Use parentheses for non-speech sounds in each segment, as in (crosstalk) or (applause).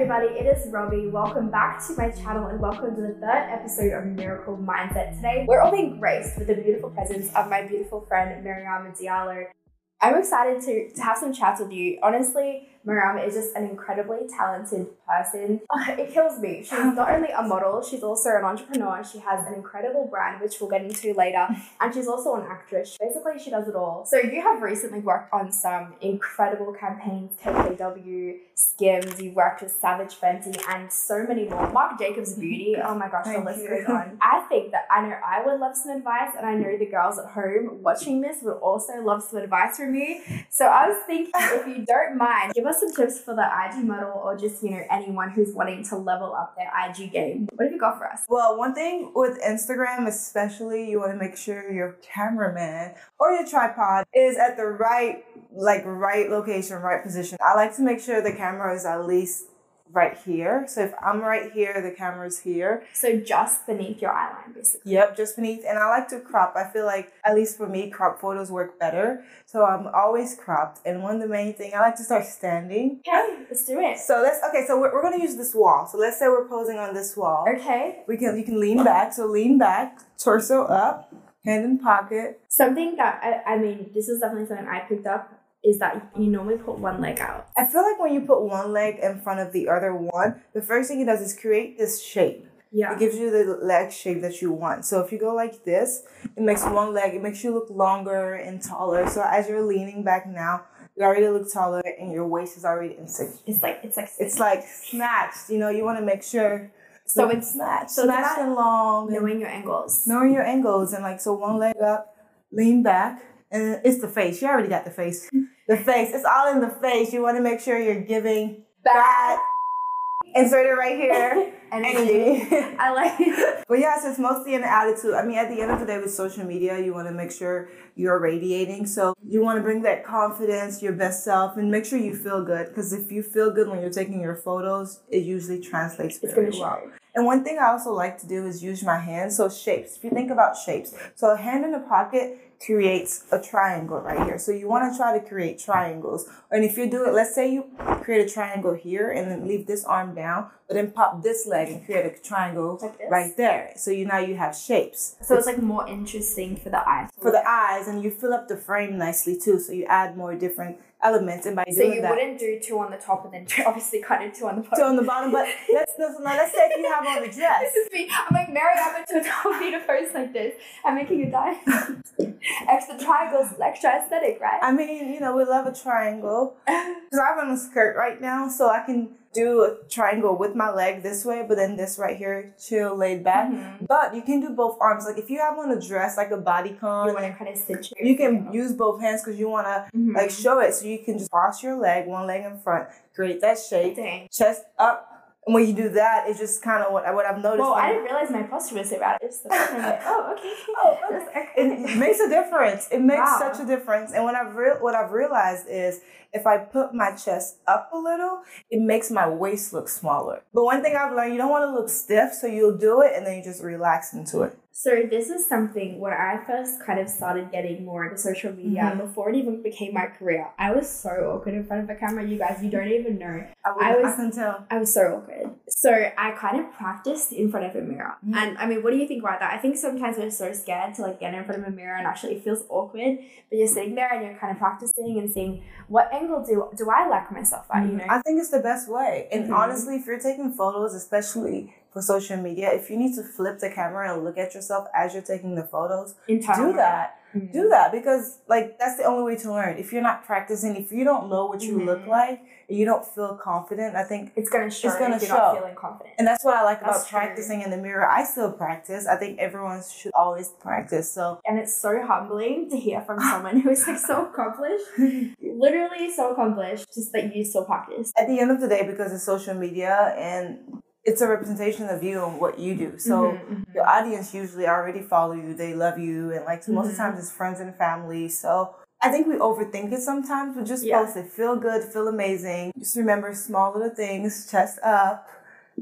everybody, it is Robbie. Welcome back to my channel and welcome to the third episode of Miracle Mindset. Today, we're all being graced with the beautiful presence of my beautiful friend Mariama Diallo. I'm excited to, to have some chats with you. Honestly, Mariama is just an incredibly talented person. (laughs) It kills me. She's not (laughs) only a model, she's also an entrepreneur. She has an incredible brand, which we'll get into later. (laughs) And she's also an actress. Basically, she does it all. So you have recently worked on some incredible campaigns, KKW, Skims, you've worked with Savage Fenty, and so many more. Marc Jacobs Beauty. Oh my gosh, the list goes on. I think that I know I would love some advice, and I know the girls at home watching this would also love some advice from you. So I was thinking, if you don't mind, give us some tips for the IG model or just, you know, anyone who's wanting to level up their IG game. What have you got for us? Well, one thing with Instagram, especially, you want to make sure your cameraman or your tripod is at the right, like, right location, right position. I like to make sure the camera is at least right here. So if I'm right here, the camera's here. So just beneath your eyeline, basically. Yep, just beneath. And I like to crop. I feel like, at least for me, crop photos work better. So I'm always cropped. And one of the main thing, I like to start standing. Okay, let's do it. So let's, okay, so we're, we're going to use this wall. So let's say we're posing on this wall. Okay. We can, you can lean back. So lean back, torso up, hand in pocket. Something that, I, I mean, this is definitely something I picked up is that you normally put one leg out. I feel like when you put one leg in front of the other one, the first thing it does is create this shape. Yeah. It gives you the leg shape that you want. So if you go like this, it makes one leg, it makes you look longer and taller. So as you're leaning back now, you already look taller and your waist is already in sync. It's like it's like It's like snatched. You know, you want to make sure so it's snatched, so snatched and long. and knowing your angles. knowing your angles and like so one leg up, lean back, and it's the face. You already got the face. The face. It's all in the face. You want to make sure you're giving Bad (laughs) Insert it right here. (laughs) energy. Energy. I like it. (laughs) But yes, it's mostly an attitude. I mean, at the end of the day, with social media, you want to make sure you're radiating. So you want to bring that confidence, your best self, and make sure you feel good. Because if you feel good when you're taking your photos, it usually translates very well. show. And one thing I also like to do is use my hands. So shapes. If you think about shapes, so a hand in a pocket creates a triangle right here. So you want to try to create triangles. And if you do it, let's say you create a triangle here and then leave this arm down, but then pop this leg and create a triangle Like right there. So you now you have shapes. So it's like more interesting for the eyes. for the eyes and you fill up the frame nicely too. So you add more different elements and by So doing you that wouldn't do two on the top and then two, obviously cut it two on the bottom. two on the bottom. But (laughs) let's now let's say if you have on a dress. This is me. I'm like Mariama to told me to post like this. I'm making a diamond. (laughs) extra triangles, extra aesthetic, right? I mean, you know, we love a triangle. (laughs) Because I'm on a skirt right now, so I can do a triangle with my leg this way, but then this right here, chill, laid back. Mhm. But you can do both arms. Like if you have on a dress, like a bodycon, you want to kind of you can use both hands because you want to Mhm. like show it. So you can just cross your leg, one leg in front, create that shape, Dang. chest up. And when you do that, it's just kind of what, what I've noticed. Well, I didn't realize my posture was so bad. It's the I'm like, oh, okay. (laughs) Oh, okay. It makes a difference. It makes Wow. such a difference. And what I've real what I've realized is if I put my chest up a little, it makes my waist look smaller. But one thing I've learned, you don't want to look stiff, so you'll do it and then you just relax into it. So this is something when I first kind of started getting more into social media Mhm. before it even became my career. I was so awkward in front of a camera. You guys, you don't even know. I, I was- tell. I was so awkward. So I kind of practiced in front of a mirror. Mhm. And I mean, what do you think about that? I think sometimes we're so scared to like get in front of a mirror and actually it feels awkward. But you're sitting there and you're kind of practicing and seeing what angle do do I like myself at, you know? I think it's the best way. And Mhm. honestly, if you're taking photos, especially for social media, if you need to flip the camera and look at yourself as you're taking the photos, do that. Mhm. do that because like that's the only way to learn if you're not practicing if you don't know what you look Mhm. like and you don't feel confident i think It's gonna show It's gonna if you're not show. feeling confident. and that's what i like That's about true. practicing in the mirror i still practice i think everyone should always practice so and it's so humbling to hear from someone who is like so (laughs) accomplished, literally so accomplished, just that you still practice. at the end of the day because it's social media and it's a representation of you and what you do so Mhm, mhm. your audience usually already follow you they love you and like most of the times it's friends and family so I think we overthink it sometimes, but just Yeah. post it. Feel good, feel amazing. Just remember small little things, chest up,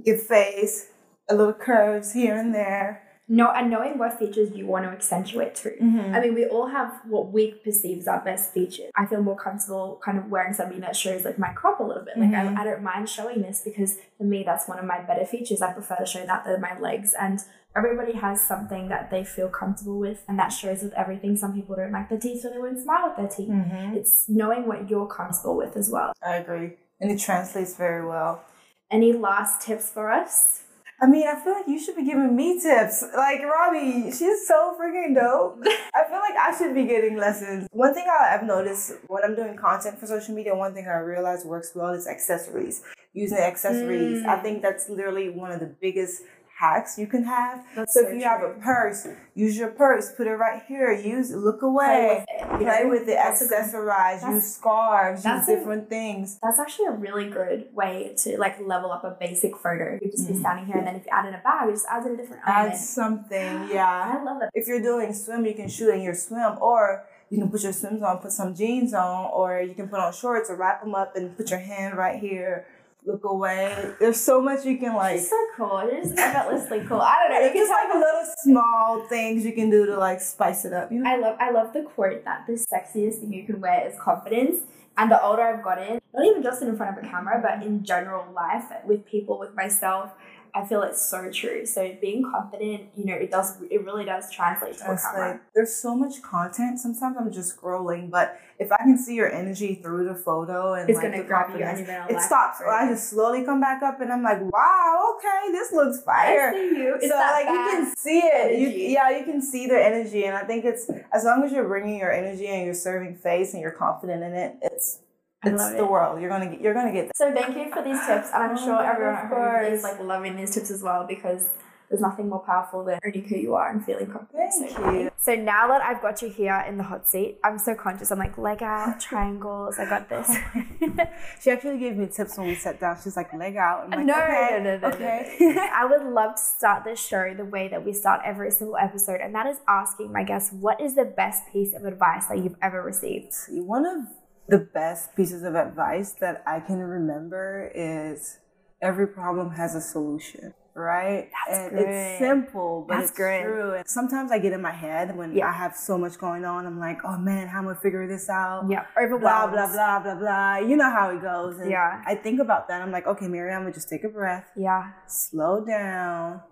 your face, a little curves here and there. Know and knowing what features you want to accentuate too. Mm-hmm. I mean, we all have what we perceive as our best features. I feel more comfortable kind of wearing something that shows like my crop a little bit. Like Mhm. I, I don't mind showing this because for me that's one of my better features. I prefer to show that than my legs. And everybody has something that they feel comfortable with, and that shows with everything. Some people don't like their teeth, so they won't smile with their teeth. Mm-hmm. It's knowing what you're comfortable with as well. I agree. And it translates very well. Any last tips for us? I mean, I feel like you should be giving me tips. Like Robbie, she's so freaking dope. I feel like I should be getting lessons. One thing I- I've noticed when I'm doing content for social media, one thing I realize works well is accessories. Using accessories, Mm. I think that's literally one of the biggest hacks you can have. That's so so if you have a purse, use your purse, put it right here, use it, look Play away, with it. play with it, That's a good- accessorize, use scarves, use that's a- different things. That's actually a really good way to like level up a basic photo. You just be Mhm. standing here, and then if you add in a bag, it just adds in a different Add element. something, (gasps) yeah. I love that. if you're doing swim, you can shoot in your swim, or you can put your swims on, put some jeans on, or you can put on shorts or wrap them up and put your hand right here, look away. There's so much you can like. It's so cool. It's just effortlessly cool. I don't know. You just like little small things you can do to like spice it up. You know? I love I love the quote that the sexiest thing you can wear is confidence. And the older I've gotten, not even just in front of a camera, but in general life with people, with myself, I feel it's so true. So being confident, you know, it does it really does translate to a camera. like there's so much content. Sometimes I'm just scrolling, but if I can see your energy through the photo and It's like, gonna grab you and it like stops. Or I just slowly come back up and I'm like, wow, okay, this looks fire. I see you. It's so like you can see it. You, yeah, you can see their energy, and I think it's as long as you're bringing your energy and you're serving face and you're confident in it, it's it's the it. world. You're gonna get you're gonna get that. So thank you for these tips, and I'm Oh sure everyone at home is like loving these tips as well because there's nothing more powerful than owning who you are and feeling confident. Thank so, you. So now that I've got you here in the hot seat, I'm so conscious. I'm like leg out, (laughs) triangles. I got this. (laughs) She actually gave me tips when we sat down. She's like leg out. Like, no, okay, no, no, no, okay. no. (laughs) I would love to start this show the way that we start every single episode, and that is asking my guests, what is the best piece of advice that you've ever received? One of the best pieces of advice that I can remember is every problem has a solution, right? That's and great. it's simple, but That's it's great. true. And sometimes I get in my head when Yeah. I have so much going on. I'm like, oh man, how am I gonna figure this out? Yeah, Blah blah blah blah blah. You know how it goes. And Yeah. I think about that. I'm like, okay, Mariama, would just take a breath, Yeah, slow down,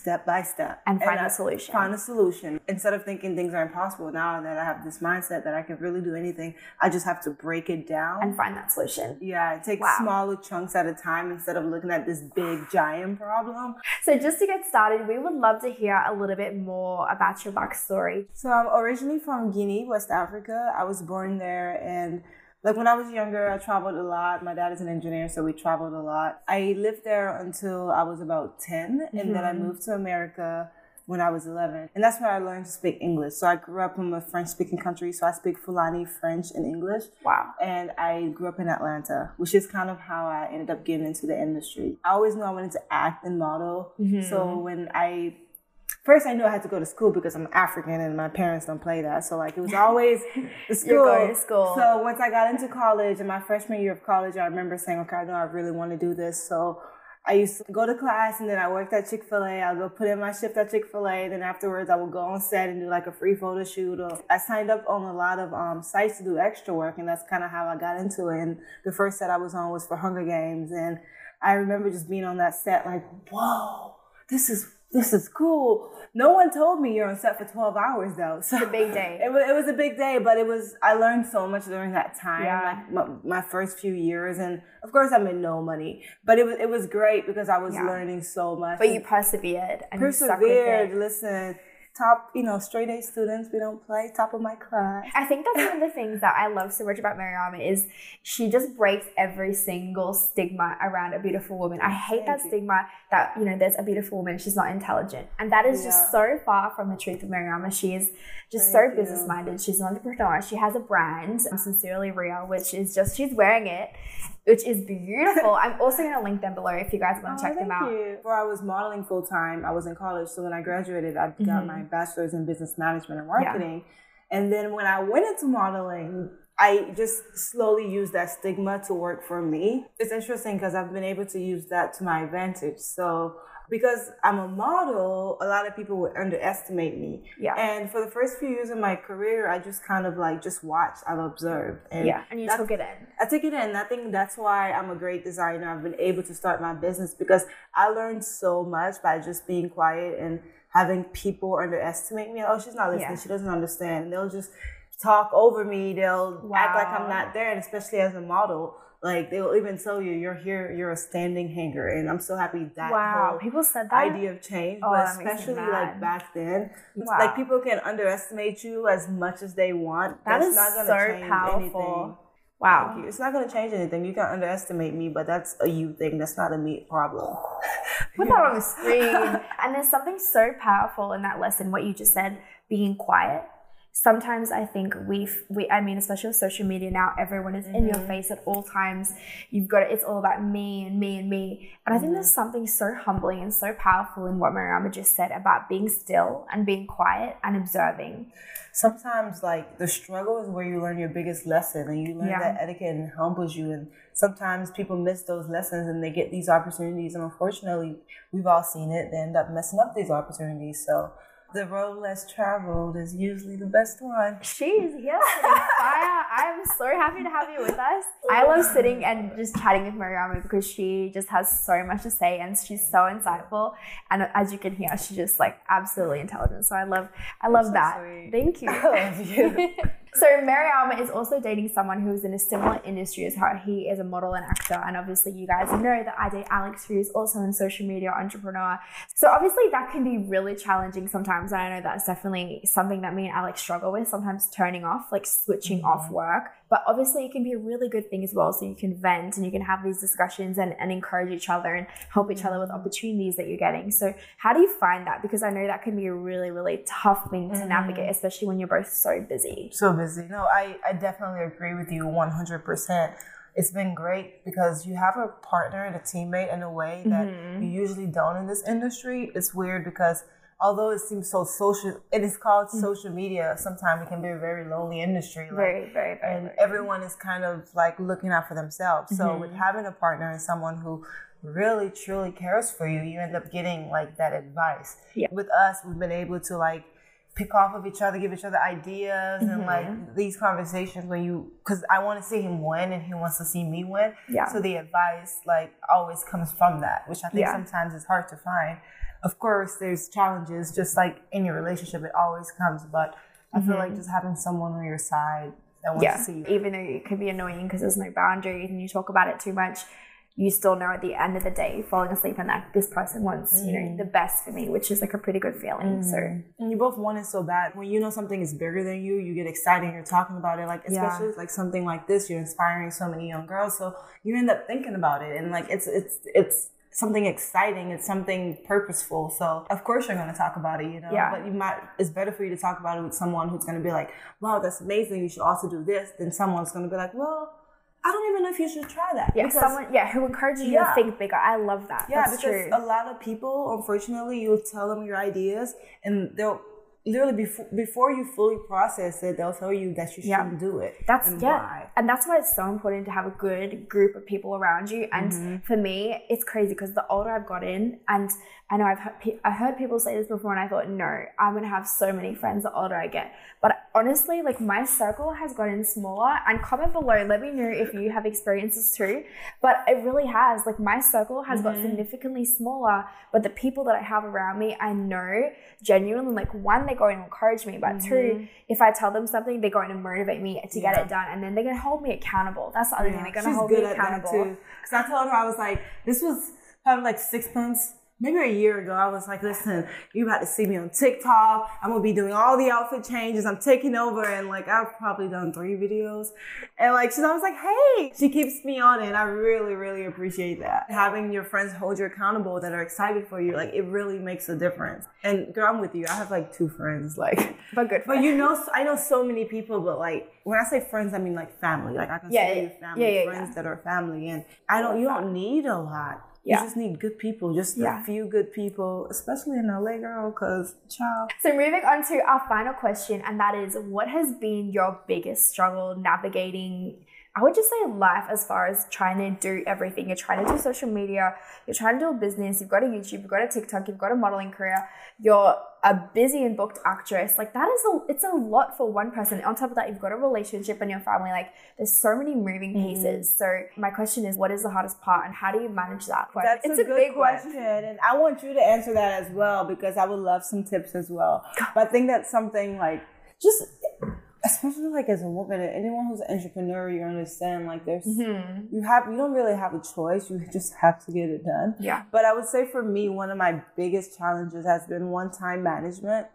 step by step, and find I- a solution. find a solution instead of thinking things are impossible now that i have this mindset that i can really do anything i just have to break it down and find that solution. yeah take Wow. smaller chunks at a time instead of looking at this big giant problem So, just to get started, we would love to hear a little bit more about your backstory. so i'm originally from guinea west africa i was born there and like when i was younger i traveled a lot my dad is an engineer so we traveled a lot i lived there until i was about 10 and then i Mhm. moved to america when I was 11. And that's where I learned to speak English. So I grew up in a French speaking country, so I speak Fulani, French, and English. Wow. And I grew up in Atlanta, which is kind of how I ended up getting into the industry. I always knew I wanted to act and model. Mhm. So when I First, I knew I had to go to school because I'm African and my parents don't play that. So, like, it was always (laughs) the school. You're going to school. So, once I got into college, in my freshman year of college, I remember saying, okay, I know I really want to do this. So, I used to go to class and then I worked at Chick fil A. I'll go put in my shift at Chick fil A. Then afterwards, I would go on set and do like a free photo shoot. Or I signed up on a lot of um, sites to do extra work, and that's kind of how I got into it. And the first set I was on was for Hunger Games. And I remember just being on that set, like, whoa, this is. This is cool. No one told me you're on set for 12 hours though. So It's a big day. (laughs) It was, it was a big day, but it was, I learned so much during that time, Yeah. like my, my first few years. And of course I made no money, but it was, it was great because I was Yeah. learning so much. But you persevered and you stuck with persevered. it. Listen, top, you know, straight A students, we don't play, top of my class. I think that's one of the (laughs) things that I love so much about Mariama is she just breaks every single stigma around a beautiful woman. I hate that you. stigma that, you know, there's a beautiful woman, she's not intelligent. And that is Yeah. just so far from the truth of Mariama. She is just Thank so business minded. She's an entrepreneur. She has a brand, um, Sincerely Real, which is just, she's wearing it, which is beautiful. I'm also going to link them below if you guys want to check them Oh, out. You. Before I was modeling full time, I was in college. So when I graduated, I got Mhm. my bachelor's in business management and marketing. And then when I went into modeling, I just slowly used that stigma to work for me. It's interesting because I've been able to use that to my advantage. So because I'm a model, a lot of people would underestimate me. Yeah. And for the first few years of my career, I just kind of like just watched, I've observed. And yeah, and you took it in. I took it in. I think that's why I'm a great designer. I've been able to start my business because I learned so much by just being quiet and having people underestimate me. Oh, she's not listening. Yeah. She doesn't understand. And they'll just talk over me. They'll act like I'm not there. And especially as a model, like they'll even tell you, you're here, you're a standing hanger. And I'm so happy that Wow, people said that. idea of change, Oh, but that makes me especially like back then, Wow. like people can underestimate you as much as they want. That That's is not gonna so change powerful. anything. Wow. You. It's not going to change anything. You can underestimate me, but that's a you thing. That's not a me problem. (laughs) Put that on the screen. and there's something so powerful in that lesson, what you just said, being quiet. Sometimes I think we've, we, I mean, especially with social media now, everyone is in your mm-hmm. face at all times. You've got it, it's all about me and me and me. And I think there's mm-hmm. something so humbling and so powerful in what Mariama just said about being still and being quiet and observing. Sometimes, like, the struggle is where you learn your biggest lesson and you learn Yeah. that etiquette and humbles you. And sometimes people miss those lessons and they get these opportunities. And unfortunately, we've all seen it. They end up messing up these opportunities. So the road less traveled is usually the best one. She's here to. I am so happy to have you with us. I love sitting and just chatting with Mariama because she just has so much to say and she's so insightful. And as you can hear, she's just like absolutely intelligent. So I love, I love so that. sweet. Thank you. (laughs) I love you. (laughs) so Mariama is also dating someone who is in a similar industry as her. He is a model and actor, and obviously you guys know that I date Alex, who is also a social media entrepreneur. So obviously that can be really challenging sometimes, and I know that's definitely something that me and Alex struggle with. Sometimes turning off, like switching mm-hmm. off work, but obviously it can be a really good thing as well. So you can vent and you can have these discussions and, and encourage each other and help each other with mm-hmm. opportunities that you're getting. So how do you find that? Because I know that can be a really really tough thing to mm-hmm. navigate, especially when you're both so busy. so busy. No, I, I definitely agree with you 100%. It's been great because you have a partner and a teammate in a way that Mm-hmm. you usually don't in this industry. It's weird because although it seems so social, it is called social media. Sometimes it can be a very lonely industry. Like. Very, very, very. and very. everyone is kind of like looking out for themselves. So Mm-hmm. with having a partner and someone who really truly cares for you, you end up getting like that advice. Yeah. With us, we've been able to like pick off of each other, give each other ideas, and Mm-hmm. like these conversations when you, because I want to see him win and he wants to see me win. Yeah. So the advice like always comes from that, which I think Yeah. sometimes is hard to find. Of course, there's challenges, just like in your relationship, it always comes. But I feel like just having someone on your side that wants Mm-hmm. yeah, to see you. even though it can be annoying because there's no boundaries and you talk about it too much, you still know at the end of the day, falling asleep and that this person wants, you Mm. know, the best for me, which is like a pretty good feeling. So And you both want it so bad. When you know something is bigger than you, you get excited and you're talking about it. Like Yeah. especially like something like this, you're inspiring so many young girls. So you end up thinking about it and like it's it's it's something exciting. It's something purposeful. So of course you're gonna talk about it, you know. Yeah. But you might it's better for you to talk about it with someone who's gonna be like, Wow, that's amazing, you should also do this, than someone's gonna be like, Well, I don't even know if you should try that. yeah, Because- someone yeah who encourages you Yeah. to think bigger. I love that. yeah, That's because true. a lot of people, unfortunately, you'll tell them your ideas, and they'll literally before before you fully process it, they'll tell you that you shouldn't do it. That's and yeah, why. and that's why it's so important to have a good group of people around you. And Mm-hmm. for me, it's crazy because the older I've gotten, and I know I've heard, pe- I heard people say this before, and I thought, no, I'm gonna have so many friends the older I get. But honestly, like my circle has gotten smaller. And comment below, let me know if you have experiences too. But it really has. Like my circle has got Mm-hmm. significantly smaller, but the people that I have around me, I know genuinely, like one, they're going to encourage me, but Mm-hmm. two, if I tell them something, they're going to motivate me to get it done, and then they're to hold me accountable. That's the other thing. They're going to She's hold good me accountable. Because I told her I was like, this was probably like six months. Maybe a year ago, I was like, listen, you about to see me on TikTok. I'm gonna be doing all the outfit changes. I'm taking over, and like I've probably done three videos. And like she's always like, hey, she keeps me on it. I really, really appreciate that. Having your friends hold you accountable that are excited for you, like it really makes a difference. And girl, I'm with you. I have like two friends, like (laughs) But good. Friends. but you know, I know so many people, but like when I say friends, I mean like family. Like I consider Yeah, you family, Yeah, yeah, friends that are family, and I don't. You don't need a lot. Yeah. You just need good people, just Yeah. a few good people, especially in LA, girl. Cause child, So moving on to our final question, and that is, what has been your biggest struggle navigating I would just say life as far as trying to do everything. You're trying to do social media, you're trying to do a business, you've got a YouTube, you've got a TikTok, you've got a modeling career, you're a busy and booked actress. Like that is a it's a lot for one person. On top of that, you've got a relationship and your family. Like there's so many moving Mm-hmm. pieces. So my question is, what is the hardest part and how do you manage that? That's it's a, good big one. question, and I want you to answer that as well because I would love some tips as well. But I think that's something like just, especially like as a woman, and anyone who's an entrepreneur, you understand like there's Mm-hmm. you have you don't really have a choice. You just have to get it done. Yeah. But I would say for me, one of my biggest challenges has been one time management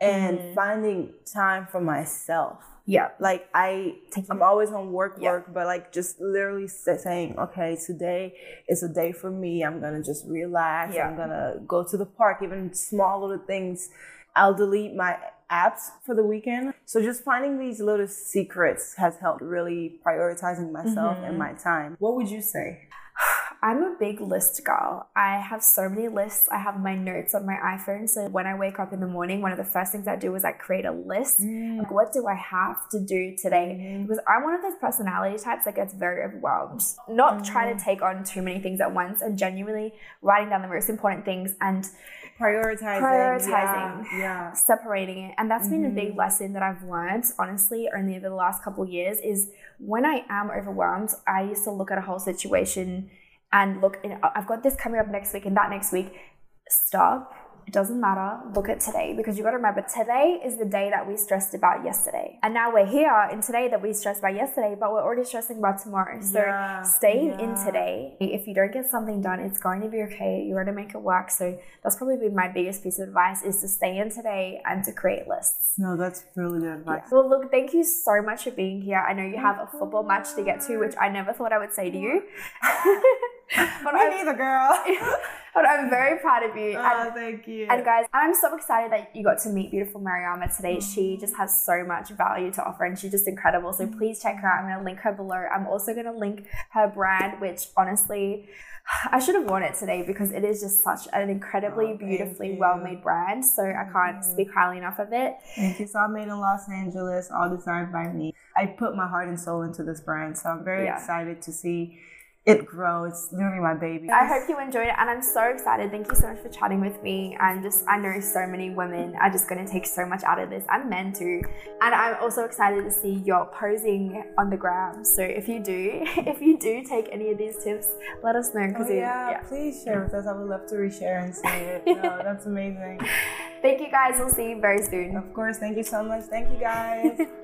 and Mm-hmm. finding time for myself. Yeah. Like I, I'm always on work, Yeah. work, but like just literally saying, okay, today is a day for me. I'm gonna just relax. Yeah. I'm gonna go to the park, even small little things. I'll delete my apps for the weekend. So just finding these little secrets has helped really prioritizing myself Mm-hmm. and my time. What would you say? (sighs) I'm a big list girl. I have so many lists. I have my notes on my iPhone. So when I wake up in the morning, one of the first things I do is I create a list. Mm. Like, what do I have to do today? Mm. Because I'm one of those personality types that gets very overwhelmed. Not trying to mm. take on too many things at once and genuinely writing down the most important things and Prioritizing. Prioritizing. Yeah. yeah. separating it and that's been a big mm-hmm. lesson that i've learned honestly only over the last couple of years is when i am overwhelmed i used to look at a whole situation and look in, i've got this coming up next week and that next week stop it doesn't matter look at today because you got to remember today is the day that we stressed about yesterday. And now we're here in today that we stressed about yesterday but we're already stressing about tomorrow. So Yeah, staying in today. If you don't get something done it's going to be okay. You're going to make it work. So that's probably been my biggest piece of advice is to stay in today and to create lists. No, that's really good advice. well look thank you so much for being here. I know you have a football match to get to which i never thought i would say to you. But, (laughs) Me I'm, neither, girl. (laughs) but i'm very proud of you oh, and, thank you. and guys i'm so excited that you got to meet beautiful mariama today she mm. just has so much value to offer and she's just incredible so mm. please check her out i'm going to link her below i'm also going to link her brand which honestly (sighs) I should have worn it today because it is just such an incredibly Oh, beautifully well made brand. So I can't speak highly enough of it. Thank you. So I made in Los Angeles, all designed by me. I put my heart and soul into this brand, so I'm very Yeah. excited to see it grow. It's literally my baby. I hope you enjoyed it and I'm so excited. Thank you so much for chatting with me. I'm just, I know so many women are just going to take so much out of this and men too. And I'm also excited to see your posing on the gram. So if you do, (laughs) if you do take any of these tips, let us know. Oh, Because yeah, please share with us. I would love to reshare and see it. (laughs) No, that's amazing. Thank you guys. We'll see you very soon. Of course, thank you so much. Thank you guys. (laughs)